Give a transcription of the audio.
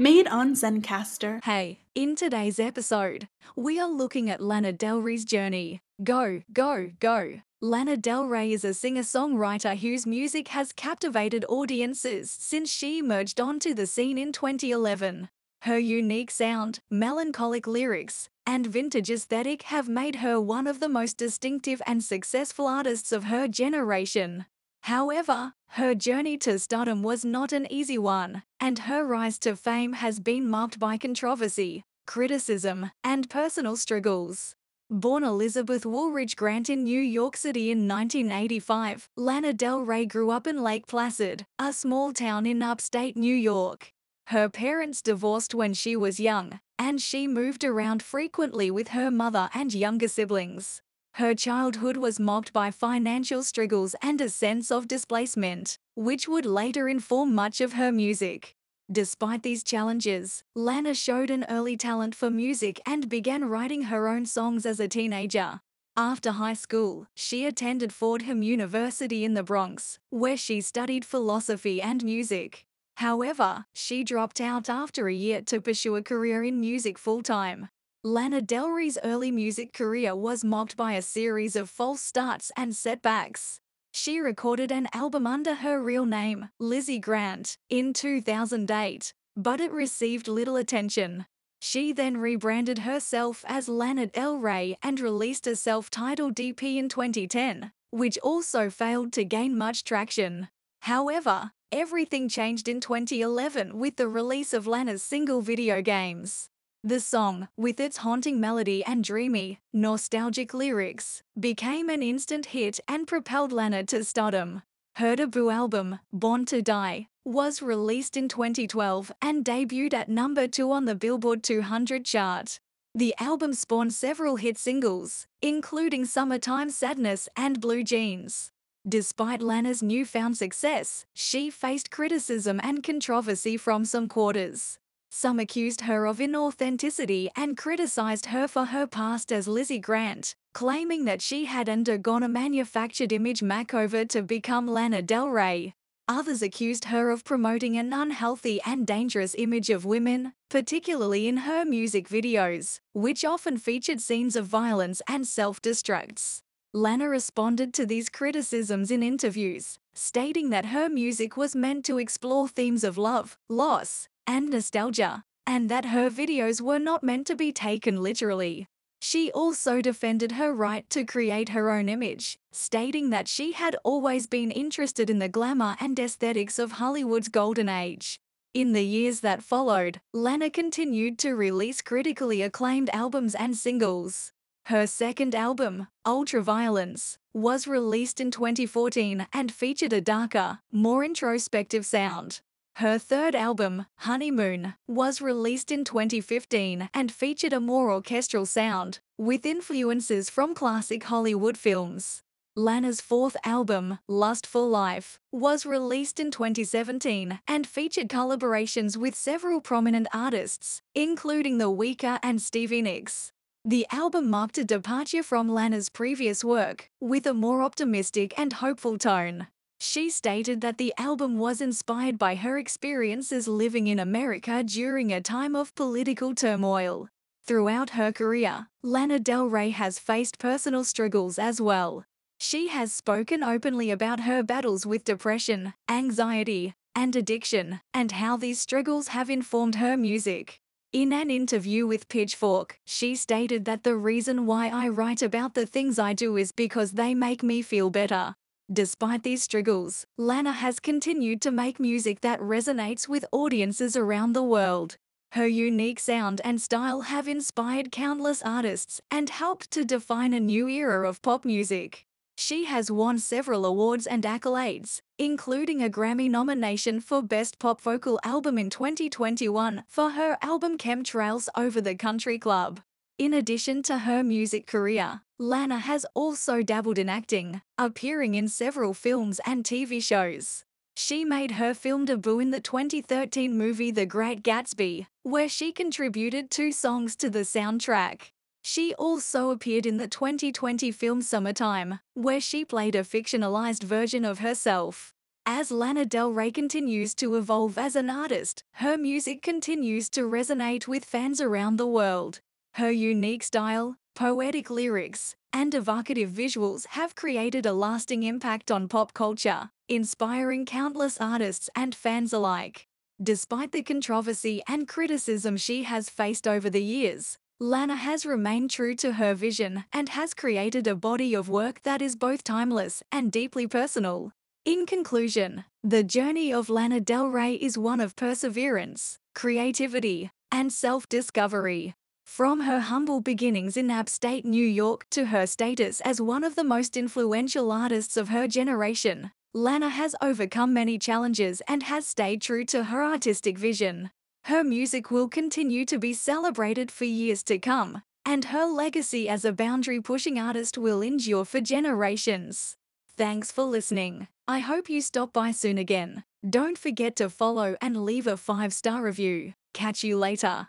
Made on Zencastr. Hey, in today's episode, we are looking at Lana Del Rey's journey. Go, go, go. Lana Del Rey is a singer songwriter whose music has captivated audiences since she emerged onto the scene in 2011. Her unique sound, melancholic lyrics, and vintage aesthetic have made her one of the most distinctive and successful artists of her generation. However, her journey to stardom was not an easy one, and her rise to fame has been marked by controversy, criticism, and personal struggles. Born Elizabeth Woolridge Grant in New York City in 1985, Lana Del Rey grew up in Lake Placid, a small town in upstate New York. Her parents divorced when she was young, and she moved around frequently with her mother and younger siblings. Her childhood was marked by financial struggles and a sense of displacement, which would later inform much of her music. Despite these challenges, Lana showed an early talent for music and began writing her own songs as a teenager. After high school, she attended Fordham University in the Bronx, where she studied philosophy and music. However, she dropped out after a year to pursue a career in music full time. Lana Del Rey's early music career was marked by a series of false starts and setbacks. She recorded an album under her real name, Lizzie Grant, in 2008, but it received little attention. She then rebranded herself as Lana Del Rey and released a self-titled EP in 2010, which also failed to gain much traction. However, everything changed in 2011 with the release of Lana's single video games. The song, with its haunting melody and dreamy, nostalgic lyrics, became an instant hit and propelled Lana to stardom. Her debut album, Born to Die, was released in 2012 and debuted at number 2 on the Billboard 200 chart. The album spawned several hit singles, including Summertime Sadness and Blue Jeans. Despite Lana's newfound success, she faced criticism and controversy from some quarters. Some accused her of inauthenticity and criticized her for her past as Lizzie Grant, claiming that she had undergone a manufactured image makeover to become Lana Del Rey. Others accused her of promoting an unhealthy and dangerous image of women, particularly in her music videos, which often featured scenes of violence and self-destructs. Lana responded to these criticisms in interviews, stating that her music was meant to explore themes of love, loss, and nostalgia, and that her videos were not meant to be taken literally. She also defended her right to create her own image, stating that she had always been interested in the glamour and aesthetics of Hollywood's golden age. In the years that followed, Lana continued to release critically acclaimed albums and singles. Her second album, Ultraviolence, was released in 2014 and featured a darker, more introspective sound. Her third album, Honeymoon, was released in 2015 and featured a more orchestral sound, with influences from classic Hollywood films. Lana's fourth album, Lust for Life, was released in 2017 and featured collaborations with several prominent artists, including The Weeknd and Stevie Nicks. The album marked a departure from Lana's previous work, with a more optimistic and hopeful tone. She stated that the album was inspired by her experiences living in America during a time of political turmoil. Throughout her career, Lana Del Rey has faced personal struggles as well. She has spoken openly about her battles with depression, anxiety, and addiction, and how these struggles have informed her music. In an interview with Pitchfork, she stated that the reason why I write about the things I do is because they make me feel better. Despite these struggles, Lana has continued to make music that resonates with audiences around the world. Her unique sound and style have inspired countless artists and helped to define a new era of pop music. She has won several awards and accolades, including a Grammy nomination for Best Pop Vocal Album in 2021 for her album Chemtrails Over the Country Club. In addition to her music career, Lana has also dabbled in acting, appearing in several films and TV shows. She made her film debut in the 2013 movie The Great Gatsby, where she contributed two songs to the soundtrack. She also appeared in the 2020 film Summertime, where she played a fictionalized version of herself. As Lana Del Rey continues to evolve as an artist, her music continues to resonate with fans around the world. Her unique style, poetic lyrics, and evocative visuals have created a lasting impact on pop culture, inspiring countless artists and fans alike. Despite the controversy and criticism she has faced over the years, Lana has remained true to her vision and has created a body of work that is both timeless and deeply personal. In conclusion, the journey of Lana Del Rey is one of perseverance, creativity, and self discovery. From her humble beginnings in upstate New York to her status as one of the most influential artists of her generation, Lana has overcome many challenges and has stayed true to her artistic vision. Her music will continue to be celebrated for years to come, and her legacy as a boundary pushing artist will endure for generations. Thanks for listening. I hope you stop by soon again. Don't forget to follow and leave a five star review. Catch you later.